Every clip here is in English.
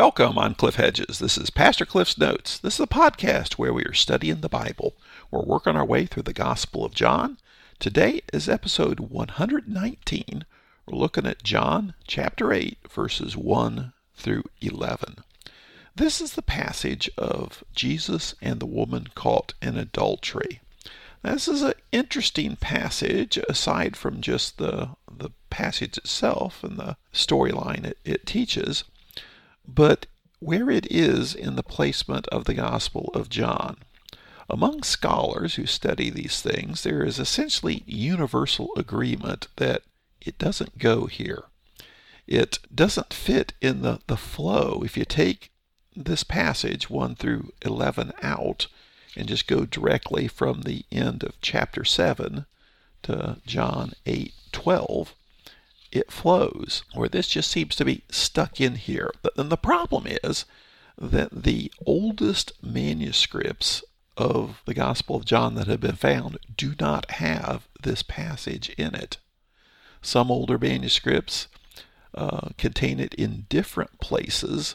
Welcome, I'm Cliff Hedges. This is Pastor Cliff's Notes. This is a podcast where we are studying the Bible. We're working our way through the Gospel of John. Today is episode 119. We're looking at John chapter 8, verses 1 through 11. This is the passage of Jesus and the woman caught in adultery. This is an interesting passage, aside from just the, the passage itself and the storyline it, it teaches but where it is in the placement of the Gospel of John. Among scholars who study these things, there is essentially universal agreement that it doesn't go here. It doesn't fit in the, the flow. If you take this passage 1 through 11 out and just go directly from the end of chapter 7 to John 8 12, it flows, where this just seems to be stuck in here. And the problem is that the oldest manuscripts of the Gospel of John that have been found do not have this passage in it. Some older manuscripts uh, contain it in different places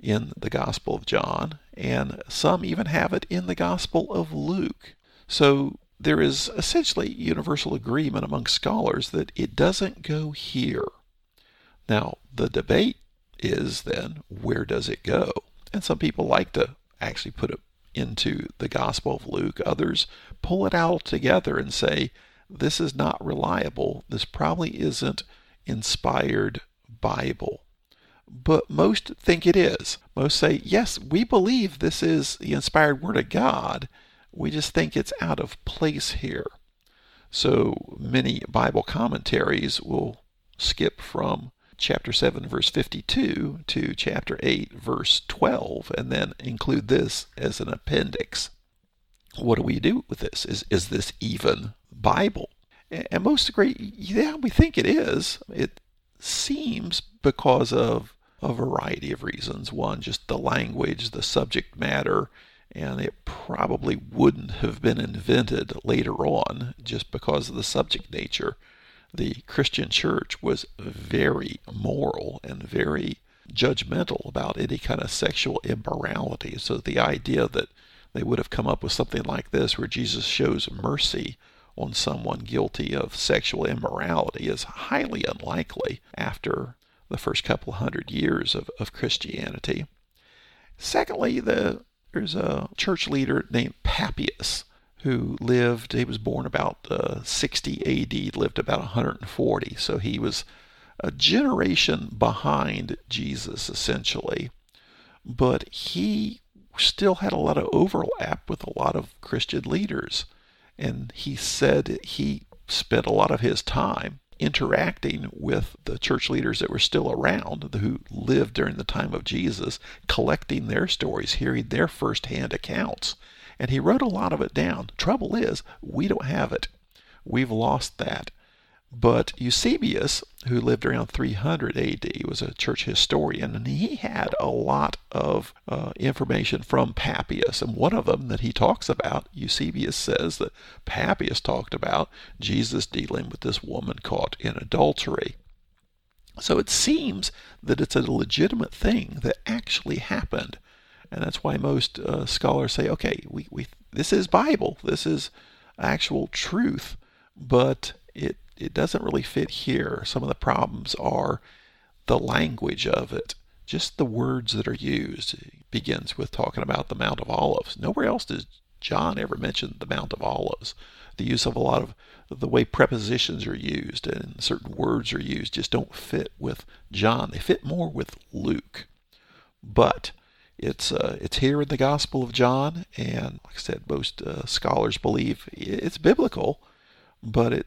in the Gospel of John, and some even have it in the Gospel of Luke. So there is essentially universal agreement among scholars that it doesn't go here. Now, the debate is then where does it go? And some people like to actually put it into the Gospel of Luke. Others pull it out together and say, this is not reliable. This probably isn't inspired Bible. But most think it is. Most say, yes, we believe this is the inspired Word of God we just think it's out of place here. So many Bible commentaries will skip from chapter 7, verse 52 to chapter 8, verse 12, and then include this as an appendix. What do we do with this? Is, is this even Bible? And most agree, yeah, we think it is. It seems because of a variety of reasons. One, just the language, the subject matter, and it probably wouldn't have been invented later on just because of the subject nature. The Christian church was very moral and very judgmental about any kind of sexual immorality. So the idea that they would have come up with something like this where Jesus shows mercy on someone guilty of sexual immorality is highly unlikely after the first couple hundred years of, of Christianity. Secondly, the there's a church leader named Papias who lived, he was born about uh, 60 AD, lived about 140. So he was a generation behind Jesus, essentially. But he still had a lot of overlap with a lot of Christian leaders. And he said he spent a lot of his time interacting with the church leaders that were still around, who lived during the time of Jesus, collecting their stories, hearing their firsthand accounts. And he wrote a lot of it down. Trouble is, we don't have it. We've lost that. But Eusebius, who lived around 300 AD, was a church historian, and he had a lot of uh, information from Papias. And one of them that he talks about, Eusebius says that Papias talked about Jesus dealing with this woman caught in adultery. So it seems that it's a legitimate thing that actually happened. And that's why most uh, scholars say, okay, we, we, this is Bible, this is actual truth, but it it doesn't really fit here. Some of the problems are the language of it, just the words that are used. It begins with talking about the Mount of Olives. Nowhere else does John ever mention the Mount of Olives. The use of a lot of the way prepositions are used and certain words are used just don't fit with John. They fit more with Luke. But it's uh, it's here in the Gospel of John, and like I said, most uh, scholars believe it's biblical, but it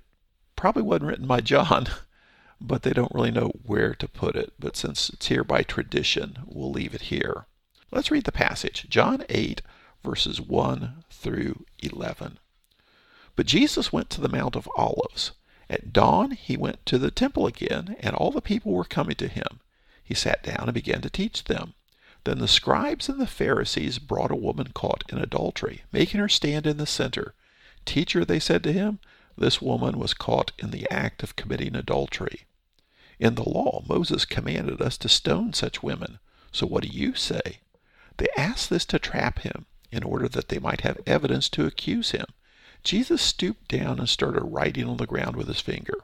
probably wasn't written by John, but they don't really know where to put it. But since it's here by tradition, we'll leave it here. Let's read the passage John 8, verses 1 through 11. But Jesus went to the Mount of Olives. At dawn, he went to the temple again, and all the people were coming to him. He sat down and began to teach them. Then the scribes and the Pharisees brought a woman caught in adultery, making her stand in the center. Teacher, they said to him, this woman was caught in the act of committing adultery. In the law, Moses commanded us to stone such women. So what do you say? They asked this to trap him in order that they might have evidence to accuse him. Jesus stooped down and started writing on the ground with his finger.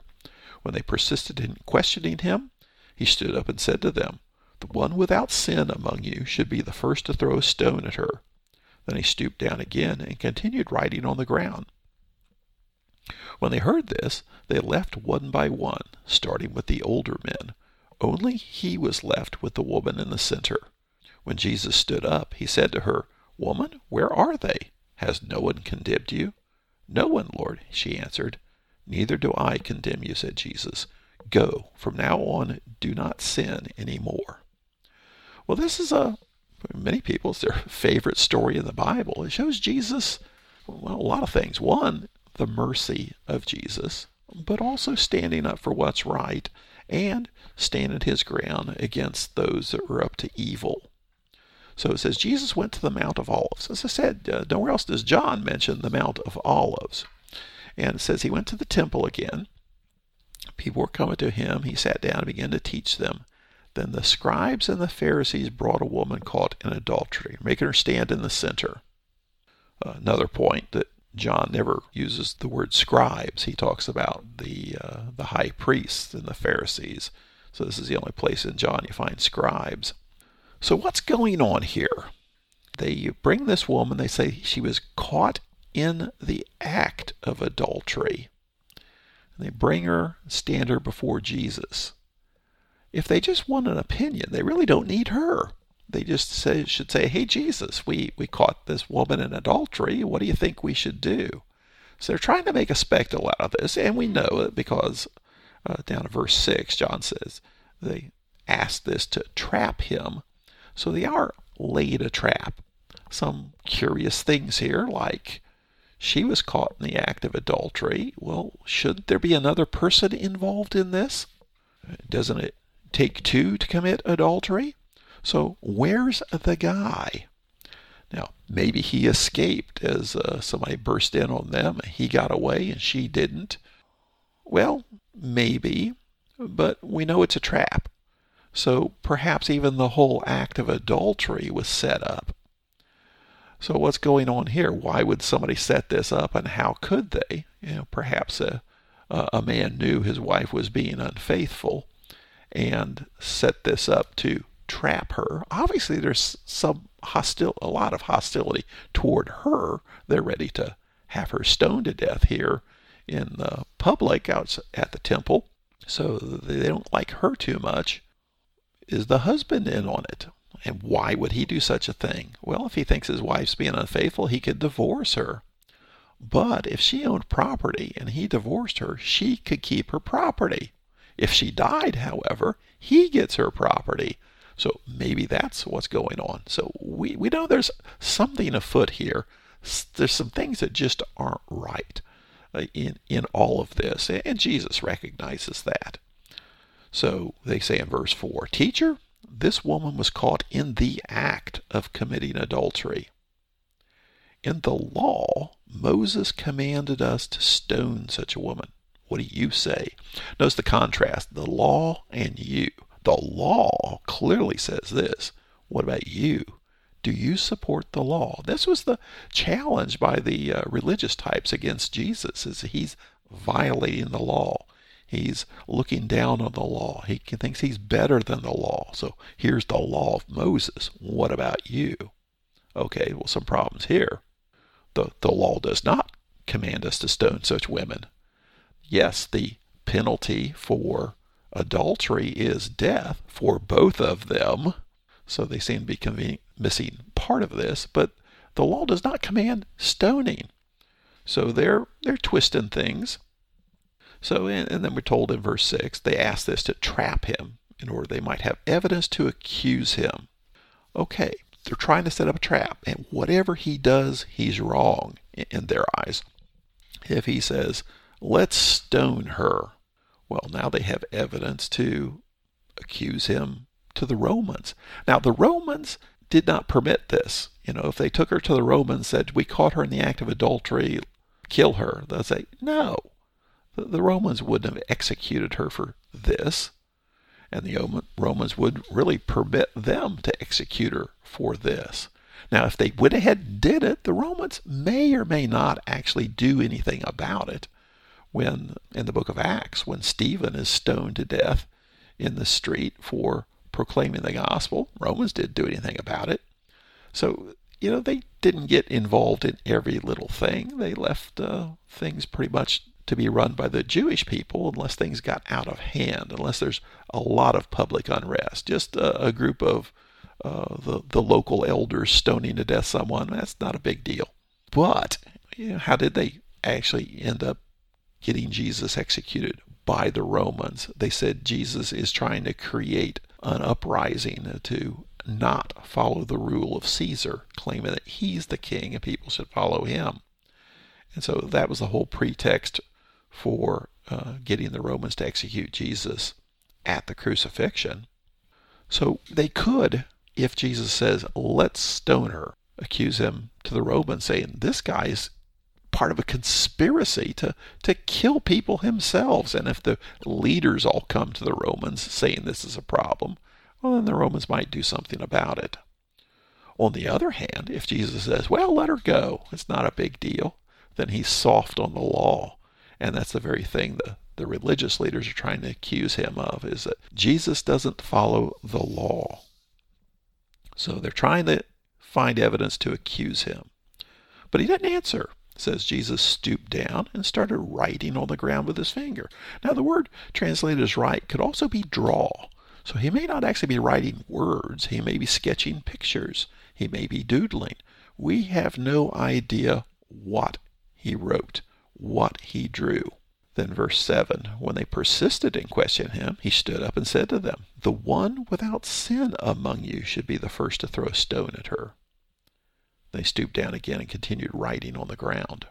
When they persisted in questioning him, he stood up and said to them, The one without sin among you should be the first to throw a stone at her. Then he stooped down again and continued writing on the ground. When they heard this, they left one by one, starting with the older men. Only he was left with the woman in the center. When Jesus stood up, he said to her, Woman, where are they? Has no one condemned you? No one, Lord, she answered. Neither do I condemn you, said Jesus. Go, from now on, do not sin any more. Well, this is a many people's their favorite story in the Bible. It shows Jesus, well, a lot of things. One, the mercy of Jesus, but also standing up for what's right and standing his ground against those that were up to evil. So it says Jesus went to the Mount of Olives. As I said, uh, nowhere else does John mention the Mount of Olives. And it says he went to the temple again. People were coming to him. He sat down and began to teach them. Then the scribes and the Pharisees brought a woman caught in adultery, making her stand in the center. Another point that John never uses the word scribes. He talks about the uh, the high priests and the Pharisees. So this is the only place in John you find scribes. So what's going on here? They bring this woman, they say she was caught in the act of adultery. And they bring her, stand her before Jesus. If they just want an opinion, they really don't need her. They just say, should say, hey, Jesus, we, we caught this woman in adultery. What do you think we should do? So they're trying to make a spectacle out of this, and we know it because uh, down in verse 6, John says, they asked this to trap him so they are laid a trap. Some curious things here, like she was caught in the act of adultery. Well, should there be another person involved in this? Doesn't it take two to commit adultery? So where's the guy? Now, maybe he escaped as uh, somebody burst in on them. He got away and she didn't. Well, maybe, but we know it's a trap. So perhaps even the whole act of adultery was set up. So what's going on here? Why would somebody set this up and how could they? You know, perhaps a, a man knew his wife was being unfaithful and set this up to trap her. Obviously there's some hostil a lot of hostility toward her. They're ready to have her stoned to death here in the public out at the temple. So they don't like her too much is the husband in on it? And why would he do such a thing? Well, if he thinks his wife's being unfaithful, he could divorce her. But if she owned property and he divorced her, she could keep her property. If she died, however, he gets her property. So maybe that's what's going on. So we, we know there's something afoot here. There's some things that just aren't right uh, in, in all of this. And Jesus recognizes that. So they say in verse 4 Teacher, this woman was caught in the act of committing adultery. In the law, Moses commanded us to stone such a woman. What do you say? Notice the contrast the law and you. The law clearly says this. What about you? Do you support the law? This was the challenge by the uh, religious types against Jesus, is he's violating the law. He's looking down on the law. He thinks he's better than the law. So here's the law of Moses. What about you? Okay, well, some problems here. The, the law does not command us to stone such women. Yes, the penalty for adultery is death for both of them. So they seem to be missing part of this, but the law does not command stoning. So they're they're twisting things. So, and, and then we're told in verse 6 they asked this to trap him in order they might have evidence to accuse him. Okay, they're trying to set up a trap, and whatever he does, he's wrong in their eyes. If he says, let's stone her, well, now they have evidence to accuse him to the Romans. Now, the Romans did not permit this. You know, if they took her to the Romans, said, we caught her in the act of adultery, kill her, they'll say, no, the Romans wouldn't have executed her for this. And the Romans would really permit them to execute her for this. Now, if they went ahead and did it, the Romans may or may not actually do anything about it. When, in the book of Acts, when Stephen is stoned to death in the street for proclaiming the gospel, Romans didn't do anything about it. So, you know, they didn't get involved in every little thing. They left uh, things pretty much to be run by the Jewish people unless things got out of hand, unless there's a lot of public unrest. Just a, a group of uh, the, the local elders stoning to death someone, that's not a big deal. But you know, how did they actually end up getting Jesus executed? By the Romans. They said Jesus is trying to create an uprising to not follow the rule of Caesar, claiming that he's the king and people should follow him. And so that was the whole pretext for uh, getting the Romans to execute Jesus at the crucifixion. So they could, if Jesus says, let's stone her, accuse him to the Romans, saying, this guy's part of a conspiracy to, to kill people themselves. And if the leaders all come to the Romans saying this is a problem, well, then the Romans might do something about it. On the other hand, if Jesus says, well, let her go, it's not a big deal, then he's soft on the law and that's the very thing the, the religious leaders are trying to accuse him of is that Jesus doesn't follow the law. So they're trying to find evidence to accuse him. But he doesn't answer. Says Jesus stooped down and started writing on the ground with his finger. Now the word translated as write could also be draw. So he may not actually be writing words. He may be sketching pictures. He may be doodling. We have no idea what he wrote what he drew. Then, verse 7 When they persisted in questioning him, he stood up and said to them, The one without sin among you should be the first to throw a stone at her. They stooped down again and continued writing on the ground.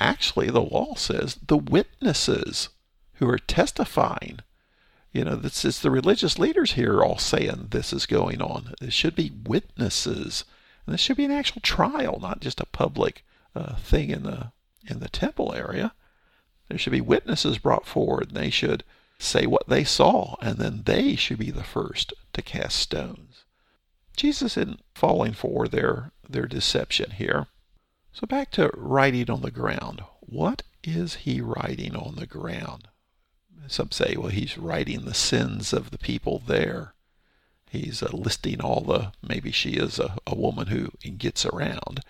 Actually, the law says the witnesses who are testifying. You know, this is the religious leaders here all saying this is going on. It should be witnesses. And this should be an actual trial, not just a public uh, thing in the in the temple area, there should be witnesses brought forward, and they should say what they saw, and then they should be the first to cast stones. Jesus isn't falling for their, their deception here. So back to writing on the ground. What is he writing on the ground? Some say, well, he's writing the sins of the people there. He's uh, listing all the, maybe she is a, a woman who gets around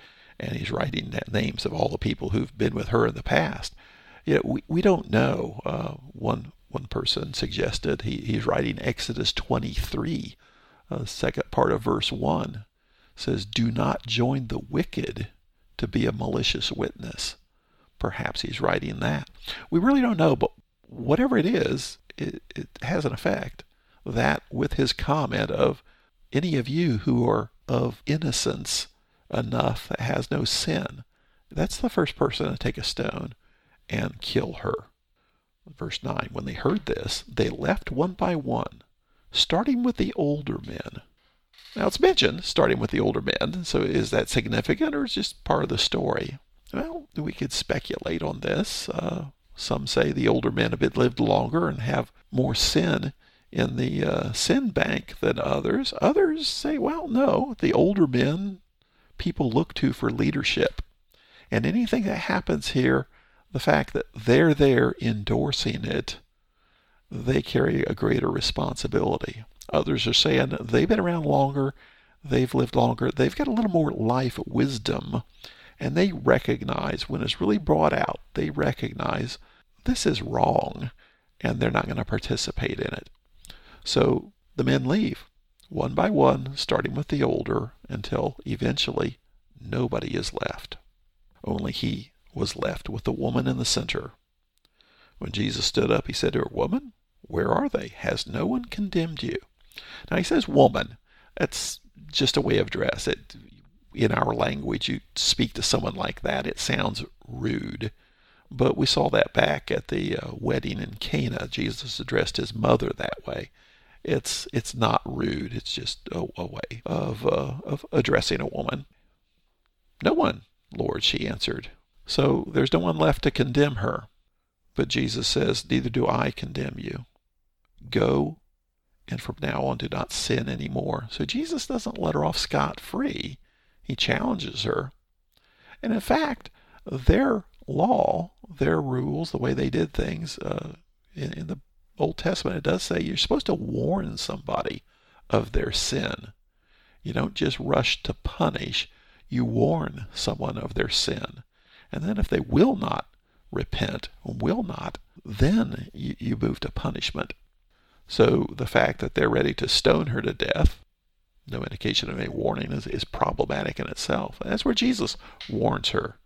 and he's writing names of all the people who've been with her in the past. You know, we, we don't know. Uh, one one person suggested he, he's writing Exodus 23, uh, second part of verse 1 says, Do not join the wicked to be a malicious witness. Perhaps he's writing that. We really don't know, but whatever it is, it, it has an effect. That with his comment of any of you who are of innocence enough that has no sin, that's the first person to take a stone and kill her. Verse 9 When they heard this, they left one by one, starting with the older men. Now it's mentioned, starting with the older men, so is that significant or is just part of the story? Well, we could speculate on this. Uh, some say the older men have lived longer and have more sin in the uh, sin bank than others. Others say, well, no, the older men people look to for leadership. And anything that happens here, the fact that they're there endorsing it, they carry a greater responsibility. Others are saying they've been around longer, they've lived longer, they've got a little more life wisdom, and they recognize when it's really brought out, they recognize this is wrong, and they're not going to participate in it. So the men leave one by one, starting with the older, until eventually nobody is left. Only he was left with the woman in the center. When Jesus stood up, he said to her, Woman, where are they? Has no one condemned you? Now he says woman. That's just a way of dress. It, in our language, you speak to someone like that, it sounds rude. But we saw that back at the uh, wedding in Cana. Jesus addressed his mother that way it's it's not rude. It's just a, a way of uh, of addressing a woman. No one, Lord, she answered. So there's no one left to condemn her. But Jesus says, Neither do I condemn you. Go and from now on do not sin anymore. So Jesus doesn't let her off scot free. He challenges her. And in fact, their law, their rules, the way they did things, uh, in, in the Old Testament, it does say you're supposed to warn somebody of their sin. You don't just rush to punish, you warn someone of their sin. And then if they will not repent, will not, then you, you move to punishment. So the fact that they're ready to stone her to death, no indication of any warning, is, is problematic in itself. That's where Jesus warns her.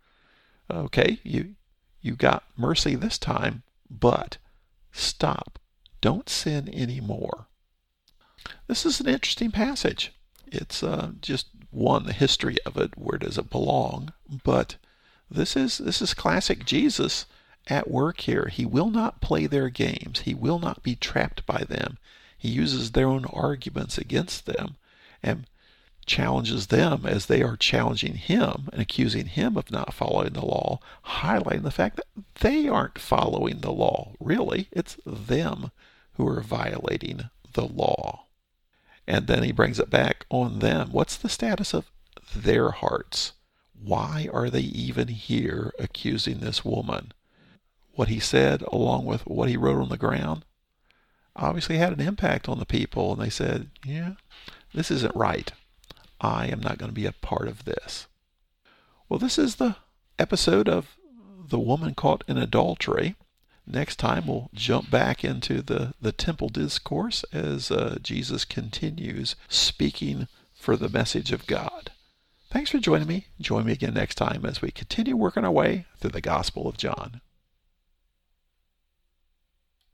Okay, you you got mercy this time, but stop. Don't sin anymore. This is an interesting passage. It's uh, just one the history of it. Where does it belong? But this is this is classic Jesus at work here. He will not play their games. He will not be trapped by them. He uses their own arguments against them and challenges them as they are challenging him and accusing him of not following the law, highlighting the fact that they aren't following the law. Really, it's them who are violating the law. And then he brings it back on them. What's the status of their hearts? Why are they even here accusing this woman? What he said, along with what he wrote on the ground, obviously had an impact on the people. And they said, Yeah, this isn't right. I am not going to be a part of this. Well, this is the episode of The Woman Caught in Adultery. Next time, we'll jump back into the, the temple discourse as uh, Jesus continues speaking for the message of God. Thanks for joining me. Join me again next time as we continue working our way through the Gospel of John.